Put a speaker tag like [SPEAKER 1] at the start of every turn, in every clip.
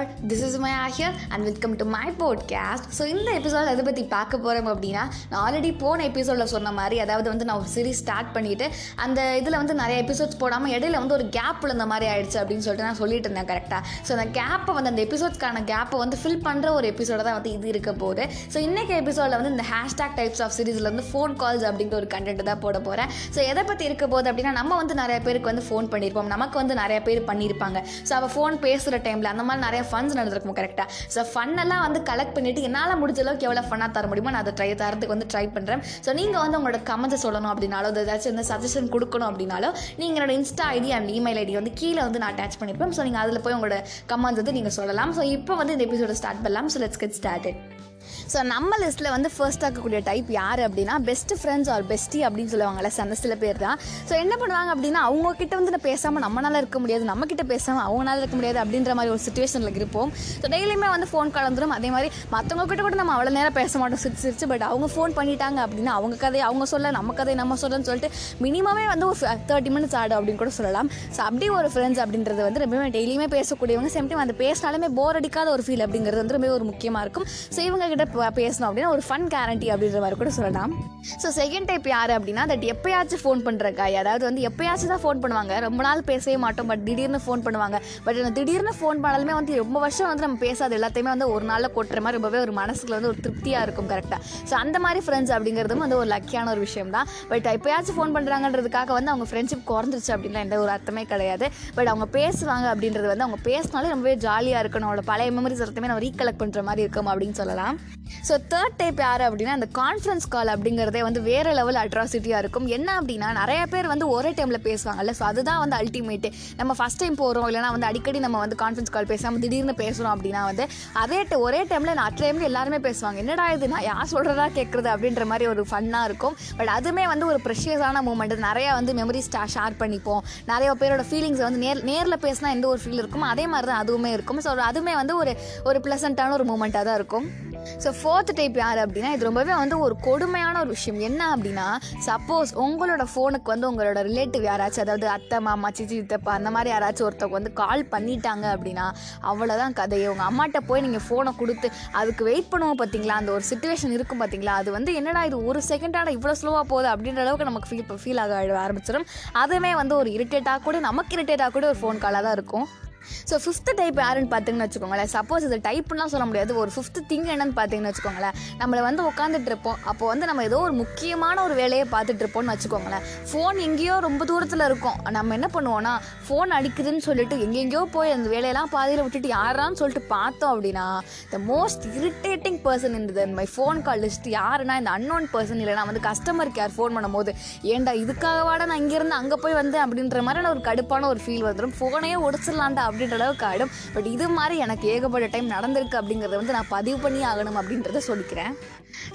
[SPEAKER 1] There this is my ஆஹியர் and welcome to my podcast so இந்த episode எதை பற்றி பார்க்க போகிறோம் அப்படின்னா நான் ஆல்ரெடி போன எபிசோடில் சொன்ன மாதிரி அதாவது வந்து நான் ஒரு சீரிஸ் ஸ்டார்ட் பண்ணிவிட்டு அந்த இதில் வந்து நிறைய எபிசோட்ஸ் போடாமல் இடையில வந்து ஒரு கேப் இந்த மாதிரி ஆயிடுச்சு அப்படின்னு சொல்லிட்டு நான் சொல்லிட்டு இருந்தேன் கரெக்டாக ஸோ அந்த கேப்பை வந்து அந்த எபிசோட்ஸ்க்கான கேப்பை வந்து ஃபில் பண்ணுற ஒரு எபிசோட தான் வந்து இது இருக்க போகுது. ஸோ இன்றைக்கி எபிசோடில் வந்து இந்த ஹேஷ்டாக் டைப்ஸ் ஆஃப் சீரிஸில் வந்து ஃபோன் கால்ஸ் அப்படிங்கிற ஒரு கண்டென்ட் தான் போட போகிறேன் ஸோ எதை பற்றி இருக்க போகுது அப்படின்னா நம்ம வந்து நிறைய பேருக்கு வந்து ஃபோன் பண்ணியிருப்போம் நமக்கு வந்து நிறைய பேர் பண்ணியிருப்பாங்க ஸோ அவள் ஃபோன் பேசுகிற டைமில் அந்த மாதிரி நிறைய ஃபன்ஸ் நடந்திருக்கும் கரெக்டாக ஸோ ஃபன்னெல்லாம் வந்து கலெக்ட் பண்ணிவிட்டு என்னால் முடிஞ்ச அளவுக்கு எவ்வளோ ஃபன்னாக தர முடியுமோ நான் அதை ட்ரை தரத்துக்கு வந்து ட்ரை பண்ணுறேன் ஸோ நீங்கள் வந்து உங்களோட கமெண்ட்ஸை சொல்லணும் அப்படின்னாலோ ஏதாச்சும் வந்து சஜஷன் கொடுக்கணும் அப்படின்னாலோ நீங்கள் என்னோட insta ID and email ID வந்து கீழே வந்து நான் அட்டாச் பண்ணியிருப்பேன் ஸோ நீங்கள் அதில் போய் உங்களோட கமெண்ட்ஸ் வந்து நீங்கள் சொல்லலாம். ஸோ இப்போ வந்து இந்த எபிசோட ஸ்டார்ட் பண்ணலாம். So let's get started so நம்ம லிஸ்ட்டில் வந்து ஃபர்ஸ்ட் ஆக்கக்கூடிய டைப் யார் அப்படின்னா பெஸ்ட் ஃப்ரெண்ட்ஸ் ஆர் பெஸ்டி அப்படின்னு சொல்லுவாங்கள்ல அந்த சில பேர் தான் ஸோ என்ன பண்ணுவாங்க அப்படின்னா அவங்கக்கிட்ட வந்து பேசாமல் நம்மளால இருக்க முடியாது நம்ம பேசாமல் அவங்களால இருக்க முடியாது அப்படின்ற மாதிரி ஒரு சுச்சுவேஷனில் இருப்போம். ஸோ டெய்லியுமே வந்து ஃபோன் கால் வந்துடும் அதே மாதிரி மற்றவங்க கிட்ட கூட நம்ம அவ்வளோ நேரம் பேச மாட்டோம் சிரிச்சு சிரிச்சு. பட் அவங்க ஃபோன் பண்ணிட்டாங்க அப்படின்னா அவங்க கதையை அவங்க சொல்ல நம்ம கதையை நம்ம சொல்லன்னு சொல்லிட்டு மினிமமே வந்து ஒரு தேர்ட்டி மினிட்ஸ் ஆடும் அப்படின்னு கூட சொல்லலாம். ஸோ அப்படி ஒரு ஃப்ரெண்ட்ஸ் அப்படின்றது வந்து ரொம்பவே டெய்லியுமே பேசக்கூடியவங்க. சேம் டைம் அந்த பேசினாலுமே போர் அடிக்காத ஒரு ஃபீல் அப்படிங்கிறது வந்து ரொம்ப ஒரு முக்கியமாக இருக்கும். ஸோ இவங்க கிட்ட பேசணும் அப்படின்னா ஒரு ஃபன் கேரண்டி அப்படின்ற மாதிரி கூட சொல்லலாம். ஸோ செகண்ட் டைப் யார் அப்படின்னா தட் எப்பயாச்சும் ஃபோன் பண்ணுற காய் அதாவது வந்து எப்பயாச்சும் தான் ஃபோன் பண்ணுவாங்க. ரொம்ப நாள் பேசவே மாட்டோம் பட் திடீர்னு ஃபோன் பண்ணுவாங்க. பட் அந்த திடீர்னு ஃபோன் பண்ணாலுமே வந்து ரொம்ப வருஷம் வந்து நம்ம பேசாத. எல்லாத்தையுமே வந்து ஒரு நாளில் கொட்டுற மாதிரி ரொம்பவே ஒரு மனசுக்குள்ள வந்து ஒரு திருப்தியாக இருக்கும் கரெக்டாக ஸோ அந்த மாதிரி ஃப்ரெண்ட்ஸ் அப்படிங்கிறதும் வந்து ஒரு லக்கியான ஒரு விஷயம் தான். பட் எப்பயாச்சும் ஃபோன் பண்ணுறாங்கன்றதுக்காக வந்து அவங்க ஃப்ரெண்ட்ஷிப் குறைஞ்சிருச்சு அப்படின்லாம் எந்த ஒரு அர்த்தமே கிடையாது. பட் அவங்க பேசுவாங்க அப்படின்றது வந்து அவங்க பேசினாலே ரொம்பவே ஜாலியாக இருக்கணும். அவங்களோட பழைய மெமரிஸ் எல்லாத்தையுமே நம்ம ரீகலெக்ட் பண்ணுற மாதிரி இருக்கும் அப்படின்னு சொல்லலாம். ஸோ தேர்ட் டைப் யார் அப்படின்னா அந்த கான்ஃபரன்ஸ் கால் அப்படிங்கிறதே வந்து வேறு லெவல் அட்ராசிட்டியாக இருக்கும். என்ன அப்படின்னா நிறைய பேர் வந்து ஒரே டைமில் பேசுவாங்கல்ல. ஸோ அதுதான் வந்து அல்டிமேட்டு நம்ம ஃபஸ்ட் டைம் போகிறோம் இல்லைனா வந்து அடிக்கடி நம்ம வந்து கான்ஃபரன்ஸ் கால் பேசாமல் திடீர்னு பேசுகிறோம் அப்படின்னா வந்து அதே ஒரே டைமில் நான் அட் டைமில் எல்லாருமே பேசுவாங்க. என்னடா இது? நான் யார் சொல்கிறதா கேட்குறது அப்படின்ற மாதிரி ஒரு ஃபன்னாக இருக்கும். பட் அதுவுமே வந்து ஒரு ப்ரெஷியஸான மூமெண்ட் நிறையா வந்து மெமரிஸ் ஷேர் பண்ணிப்போம். நிறைய பேரோட ஃபீலிங்ஸை வந்து நேர் நேரில் பேசினா எந்த ஒரு ஃபீல் இருக்குமோ அதே மாதிரி தான் அதுவுமே இருக்கும். ஸோ அதுவுமே வந்து ஒரு ஒரு ப்ளசண்ட்டான ஒரு மூமெண்ட்டாக தான் இருக்கும். ஸோ ஃபோர்த் டைப் யார் அப்படின்னா இது ரொம்பவே வந்து ஒரு கொடுமையான ஒரு விஷயம். என்ன அப்படின்னா சப்போஸ் உங்களோட ஃபோனுக்கு வந்து உங்களோட ரிலேட்டிவ் யாராச்சும் அதாவது அத்தை மாமா சிச்சி சித்தப்பா அந்த மாதிரி யாராச்சும் ஒருத்தவங்க வந்து கால் பண்ணிட்டாங்க அப்படின்னா அவ்வளோதான் கதையை. உங்கள் அம்மாட்ட போய் நீங்கள் ஃபோனை கொடுத்து அதுக்கு வெயிட் பண்ணுவோம் பார்த்தீங்களா அந்த ஒரு சுச்சுவேஷன் இருக்கும் பார்த்தீங்களா அது வந்து என்னடா இது ஒரு செகண்டான இவ்வளோ ஸ்லோவாக போகுது அப்படின்ற அளவுக்கு நமக்கு ஃபீல் ஃபீல் ஆக ஆரம்பிச்சிடும். அதுவுமே வந்து ஒரு இரிட்டேட்டாக கூட நமக்கு இரிட்டேட்டாக கூட ஒரு ஃபோன் காலாக தான் இருக்கும். ஸோ ஃபிஃப்த்து டைப் யாருன்னு பார்த்தீங்கன்னு வச்சுக்கோங்களேன். சப்போஸ் இது டைப்லாம் சொல்ல முடியாது. ஒரு ஃபிஃப்த்து திங் என்னன்னு பார்த்தீங்கன்னு வச்சுக்கோங்களேன். நம்மளை வந்து உட்காந்துட்டு இருப்போம். அப்போ வந்து நம்ம ஏதோ ஒரு முக்கியமான ஒரு வேலையை பார்த்துட்டு இருப்போம்னு வச்சுக்கோங்களேன். ஃபோன் எங்கேயோ ரொம்ப தூரத்தில் இருக்கும். நம்ம என்ன பண்ணுவோம்னா ஃபோன் அடிக்குதுன்னு சொல்லிட்டு எங்கெங்கேயோ போய் அந்த வேலையெல்லாம் பாதியில் விட்டுட்டு யாரான்னு சொல்லிட்டு பார்த்தோம் அப்படின்னா த மோஸ்ட் இரிட்டேட்டிங் பர்சன் இந்த மை ஃபோன் கால் லிஸ்ட் யாருன்னா இந்த அன்னோன் பர்சன் இல்லைனா வந்து கஸ்டமர் கேர் ஃபோன் பண்ணும்போது ஏன்டா இதுக்காகவாட நான் இங்கேருந்து அங்கே போய் வந்தேன்? அப்படின்ற மாதிரியான ஒரு கடுப்பான ஒரு ஃபீல் வந்துடும் ஃபோனையே உடச்சிடலான்டா அப்படின்ற அளவுக்கு ஆகிடும் பட் இது மாதிரி எனக்கு ஏகப்பட்ட டைம் நடந்திருக்கு அப்படிங்கிறத வந்து நான் பதிவு பண்ணி ஆகணும் அப்படின்றத சொல்லிக்கிறேன்.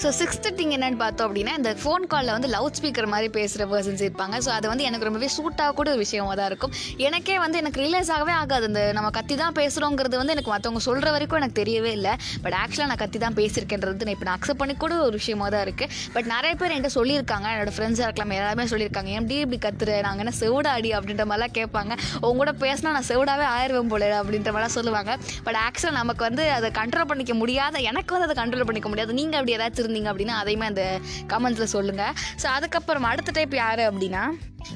[SPEAKER 1] ஸோ சிக்ஸ்த்து திங் என்னன்னு பார்த்தோம் அப்படின்னா இந்த ஃபோன் காலில் வந்து லவுட் ஸ்பீக்கர் மாதிரி பேசுகிற பர்சன்ஸ் இருப்பாங்க. ஸோ அது வந்து எனக்கு ரொம்பவே சூட்டாக கூட ஒரு விஷயமா தான் இருக்கும். எனக்கே வந்து எனக்கு ரியலைஸ் ஆகவே ஆகாது. இந்த நம்ம கத்தி தான் பேசுகிறோங்கிறது வந்து எனக்கு மற்றவங்க சொல்கிற வரைக்கும் எனக்கு தெரியவே இல்லை. பட் ஆக்சுவலாக நான் கத்தி தான் பேசியிருக்கேன்றது நான் இப்போ நான் அக்செப்ட் பண்ணி கூட ஒரு விஷயமா தான் இருக்குது பட் நிறைய பேர் என்கிட்ட சொல்லியிருக்காங்க. என்னோட ஃப்ரெண்ட்ஸாக இருக்கலாம் எல்லாருமே சொல்லியிருக்காங்க. எப்படி இப்படி கத்துற? நாங்கள் என்ன செவிடாடி? அப்படின்ற மாதிரிலாம் கேட்பாங்க. உங்க கூட பேசினா நான் செவிடாவே ஆயிடுவேன் போல அப்படின்ற மாதிரிலாம் சொல்லுவாங்க. பட் ஆக்சுவலாக நமக்கு வந்து அதை கண்ட்ரோல் பண்ணிக்க முடியாத எனக்கு வந்து அதை கண்ட்ரோல் பண்ணிக்க முடியாது. நீங்கள் அப்படி ஏதாச்சும் இருந்தீங்க அப்படின்னா அதையுமே அந்த கமெண்ட்ஸில் சொல்லுங்கள் ஸோ அதுக்கப்புறம் அடுத்த டைப் யார் அப்படின்னா?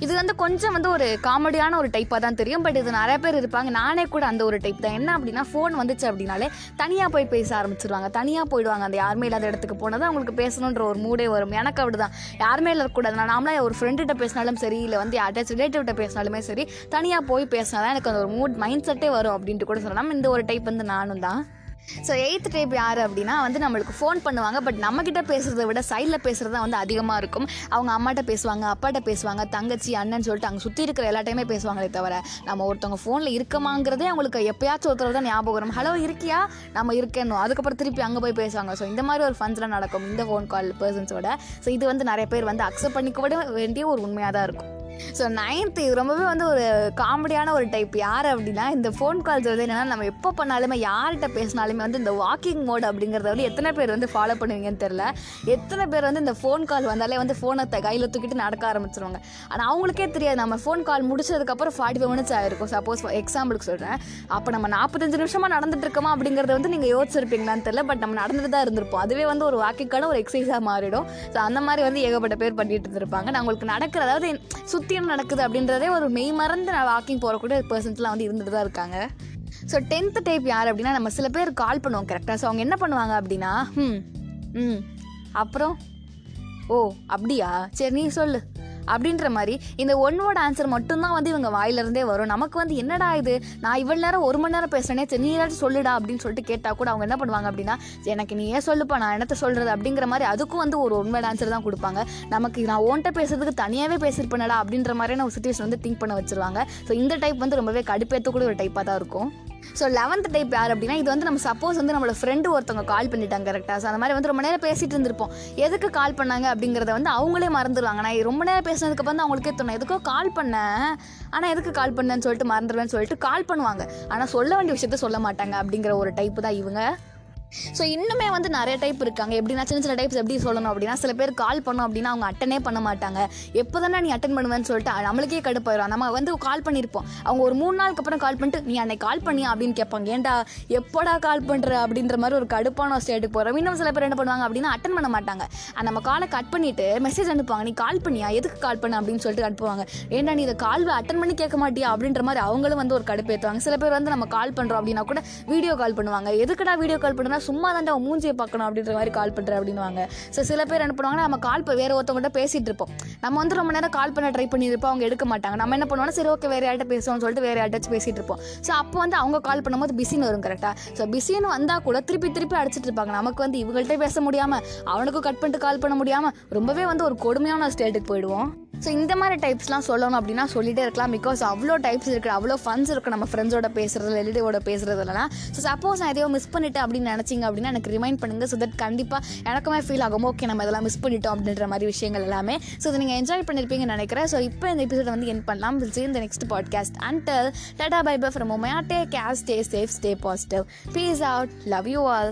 [SPEAKER 1] இது வந்து கொஞ்சம் வந்து ஒரு காமெடியான ஒரு டைப்பாக தான் தெரியும். பட் இது நிறைய பேர் இருப்பாங்க. நானே கூட அந்த ஒரு டைப் தான். என்ன அப்படின்னா ஃபோன் வந்துச்சு அப்படின்னாலே தனியாக போய் பேச ஆரம்பிச்சிருவாங்க. தனியாக போயிடுவாங்க. அந்த யாருமே இல்லாத இடத்துக்கு போனது அவங்களுக்கு பேசணுன்ற ஒரு மூடே வரும். எனக்கு அப்படி தான் யாருமே இல்லக்கூடாது நான் நாமளே ஒரு ஃப்ரெண்டுகிட்ட பேசினாலும் சரி இல்லை வந்து யார்ட்டாச்சும் ரிலேட்டிவ்கிட்ட பேசினாலுமே சரி தனியாக போய் பேசினா தான் எனக்கு அந்த ஒரு மூட் மைண்ட் செட்டே வரும் அப்படின்ட்டு கூட சொல்லலாம். இந்த ஒரு டைப் வந்து நானும் தான். ஸோ எயித் டைப் யார் அப்படின்னா வந்து நம்மளுக்கு ஃபோன் பண்ணுவாங்க பட் நம்மக்கிட்ட பேசுகிறத விட சைடில் பேசுகிறது தான் வந்து அதிகமாக இருக்கும். அவங்க அம்மாட்ட பேசுவாங்க அப்பாட்ட பேசுவாங்க தங்கச்சி அண்ணன் சொல்லிட்டு அங்கே சுற்றி இருக்கிற எல்லா டைமே பேசுவாங்களே தவிர நம்ம ஒருத்தவங்க ஃபோனில் இருக்கமாங்கிறதே அவங்களுக்கு எப்பயாச்சும் ஒருத்தர் தான் ஞாபகம் வரும். ஹலோ இருக்கியா? நம்ம இருக்கணும் அதுக்கப்புறம் திருப்பி அங்கே போய் பேசுவாங்க. ஸோ இந்த மாதிரி ஒரு ஃபன்ஸ்லாம் நடக்கும் இந்த ஃபோன் கால் பர்சன்ஸோட ஸோ இது வந்து நிறைய பேர் வந்து அக்செப்ட் பண்ணிக்க விட வேண்டிய ஒரு உண்மையாக தான் இருக்கும். ஸோ நைன்த்து ரொம்பவே வந்து ஒரு காமெடியான ஒரு டைப் யார் அப்படின்னா இந்த ஃபோன் கால்ஸ் வந்து என்னென்னா நம்ம எப்போ பண்ணாலுமே யார்கிட்ட பேசினாலுமே வந்து இந்த வாக்கிங் மோட் அப்படிங்கிறத வந்து எத்தனை பேர் வந்து ஃபாலோ பண்ணுவீங்கன்னு தெரில எத்தனை பேர் வந்து இந்த ஃபோன் கால் வந்தாலே வந்து ஃபோனை கையில் தூக்கிட்டு நடக்க ஆரம்பிச்சிருவாங்க. ஆனால் அவங்களுக்கே தெரியாது. நம்ம ஃபோன் கால் முடிச்சதுக்கப்புறம் ஃபார்ட்டி ஃபைவ் மினிட்ஸ் ஆகிருக்கும் சப்போஸ் எக்ஸாம்பிளுக்கு சொல்கிறேன் அப்போ நம்ம நாற்பத்தஞ்சு நிமிஷமாக நடந்துட்டு இருக்கோமா அப்படிங்கிறத வந்து நீங்கள் யோசிச்சிருப்பீங்களான்னு தெரில பட் நம்ம நடந்துட்டு தான் இருந்திருப்போம். அதுவே வந்து ஒரு வாக்கிங்கான ஒரு எக்ஸசைஸாக மாறிடும். ஸோ அந்த மாதிரி வந்து ஏகப்பட்ட பேர் பண்ணிட்டு இருந்திருப்பாங்க. நான் உங்களுக்கு நடக்கிற அதாவது சுத் என்ன நடக்குது அப்படின்றதே ஒரு மெய் மறந்து நான் வாக்கிங் போகக்கூடிய பர்சன்ஸ்லாம் வந்து இருந்துட்டு தான் இருக்காங்க. ஸோ டென்த்து டைப் யார் அப்படின்னா நம்ம சில பேர் கால் பண்ணுவோம் கரெக்டாக ஸோ அவங்க என்ன பண்ணுவாங்க அப்படின்னா ம் ம் அப்புறம் ஓ அப்படியா? சரி நீ சொல்லு. அப்படின்ற மாதிரி இந்த ஒன் வேர்ட் ஆன்சர் மட்டும்தான் வந்து இவங்க வாயிலிருந்தே வரும். நமக்கு வந்து என்னடா இது? நான் இவ்வளோ நேரம் ஒரு மணி நேரம் பேசுகிறேனே சரி நீ ஏதாச்சும் சொல்லுடா அப்படின்னு சொல்லிட்டு கேட்டால் கூட அவங்க என்ன பண்ணுவாங்க அப்படின்னா எனக்கு நீ ஏன் சொல்லுப்பா நான் என்னத்த சொல்கிறது அப்படிங்கிற மாதிரி அதுக்கும் வந்து ஒரு ஒன் வேர்ட் ஆன்சர் தான் கொடுப்பாங்க. நமக்கு நான் ஓன்ட்ட பேசுறதுக்கு தனியாகவே பேசியிருப்பேனடா அப்படின்ற மாதிரியான ஒரு சுச்சுவேஷன் வந்து திங்க் பண்ண வச்சிருவாங்க. ஸோ இந்த டைப் வந்து ரொம்பவே கடுப்பேற்றக்கூடிய ஒரு டைப்பாக தான் இருக்கும். ஸோ லெவன்த் டைப் யார் அப்படின்னா இது வந்து நம்ம சப்போஸ் வந்து நம்மளோட ஃப்ரெண்டு ஒருத்தவங்க கால் பண்ணிட்டாங்க கரெக்டாக ஸோ அந்த மாதிரி வந்து ரொம்ப நேரம் பேசிட்டு இருந்திருப்போம். எதுக்கு கால் பண்ணாங்க அப்படிங்கிறத வந்து அவங்களே மறந்துடுவாங்க நான் ரொம்ப நேரம் பேசினதுக்கப்புறம் தான் அவங்களுக்கே தோணும். எதுக்கோ கால் பண்ணேன் ஆனால் எதுக்கு கால் பண்ணேன்னு சொல்லிட்டு மறந்துடுவேன்னு சொல்லிட்டு கால் பண்ணுவாங்க. ஆனால் சொல்ல வேண்டிய விஷயத்த சொல்ல மாட்டாங்க அப்படிங்கிற ஒரு டைப்பு தான் இவங்க. ஸோ இன்னுமே வந்து நிறைய டைப் இருக்காங்க. எப்படின்னா சின்ன சின்ன டைப்ஸ் எப்படி சொல்லணும் அப்படின்னா சில பேர் கால் பண்ணோம் அப்படின்னா அவங்க அட்டனே பண்ண மாட்டாங்க. எப்போ தானே நீ அட்டன் பண்ணுவேன்னு சொல்லிட்டு நம்மளுக்கே கடுப்பாயிரும். நம்ம வந்து கால் பண்ணியிருப்போம் அவங்க ஒரு மூணு நாளுக்கு அப்புறம் கால் பண்ணிட்டு நீ அன்னைக்கு கால் பண்ணியா? அப்படின்னு கேட்பாங்க. ஏன்டா எப்போடா கால் பண்ணுற அப்படின்ற மாதிரி ஒரு கடுப்பான ஸ்டேட்டுக்கு போகிறோம் இன்னும் சில பேர் என்ன பண்ணுவாங்க அப்படின்னா அட்டன் பண்ண மாட்டாங்க. நம்ம காலை கட் பண்ணிட்டு மெசேஜ் அனுப்புவாங்க. நீ கால் பண்ணியா? எதுக்கு கால் பண்ண? அப்படின்னு சொல்லிட்டு அனுப்புவாங்க. ஏன்டா நீ இதை கால் அட்டன் பண்ணி கேட்க மாட்டியா? அப்படின்ற மாதிரி அவங்களும் வந்து ஒரு கடுப்பேற்றுவாங்க சில பேர் வந்து நம்ம கால் பண்ணுறோம் அப்படின்னா கூட வீடியோ கால் பண்ணுவாங்க. எதுக்குடா வீடியோ கால் பண்ணுறா சும்மா தான் மூஞ்சியை பார்க்கணும் அப்படின்ற மாதிரி கால் பண்ணுற அப்படின்னுவாங்க. ஸோ சில பேர் என்ன பண்ணுவாங்கன்னா நம்ம கால் வேறு ஒருத்தவங்கள்ட்ட பேசிகிட்டு இருப்போம். நம்ம வந்து ரொம்ப நேரம் கால் பண்ண ட்ரை பண்ணியிருப்போம் அவங்க எடுக்க மாட்டாங்க. நம்ம என்ன பண்ணுவோம்னா சரி ஓகே வேறு யார்கிட்ட பேசுவோம்னு சொல்லிட்டு வேறு யார்ட்டாச்சும் பேசிகிட்டு இருப்போம். ஸோ அப்போ வந்து அவங்க கால் பண்ணும்போது பிஸின்னு வரும் கரெக்டாக ஸோ பிஸின்னு வந்தால் கூட திருப்பி திருப்பி அடிச்சிட்டு இருப்பாங்க. நமக்கு வந்து இவங்கள்ட்ட பேச முடியாமல் அவனுக்கும் கட் பண்ணிட்டு கால் பண்ண முடியாமல் ரொம்பவே வந்து ஒரு கொடுமையான ஸ்டேட்டுக்கு போயிடுவோம். ஸோ இந்த மாதிரி டைப்ஸ்லாம் சொல்லணும் அப்படின்னா சொல்லிட்டே இருக்கலாம். பிகாஸ் அவ்வளோ டைப்ஸ் இருக்குது அவ்வளோ ஃபன்ஸ் இருக்குது நம்ம ஃப்ரெண்ட்ஸோட பேசுறது ரிலேட்டிவோட பேசுகிறதுலாம் ஸோ சப்போஸ் நான் எதையோ மிஸ் பண்ணிட்டேன் அப்படின்னு நினச்சிங்க அப்படின்னா எனக்கு ரிமைண்ட் பண்ணுங்க. ஸோ தட் கண்டிப்பாக எனக்குமே ஃபீல் ஆகும். ஓகே நம்ம இதெல்லாம் மிஸ் பண்ணிட்டோம் அப்படின்ற மாதிரி விஷயங்கள் எல்லாமே. ஸோ இதை நீங்கள் என்ஜாய் பண்ணியிருப்பீங்கன்னு நினைக்கிறேன். ஸோ இப்போ இந்த எபிசோட வந்து என் பண்ணலாம். வில் சி இந்த next podcast and until tata bye bye from Umaiya take care stay safe stay positive peace out love you all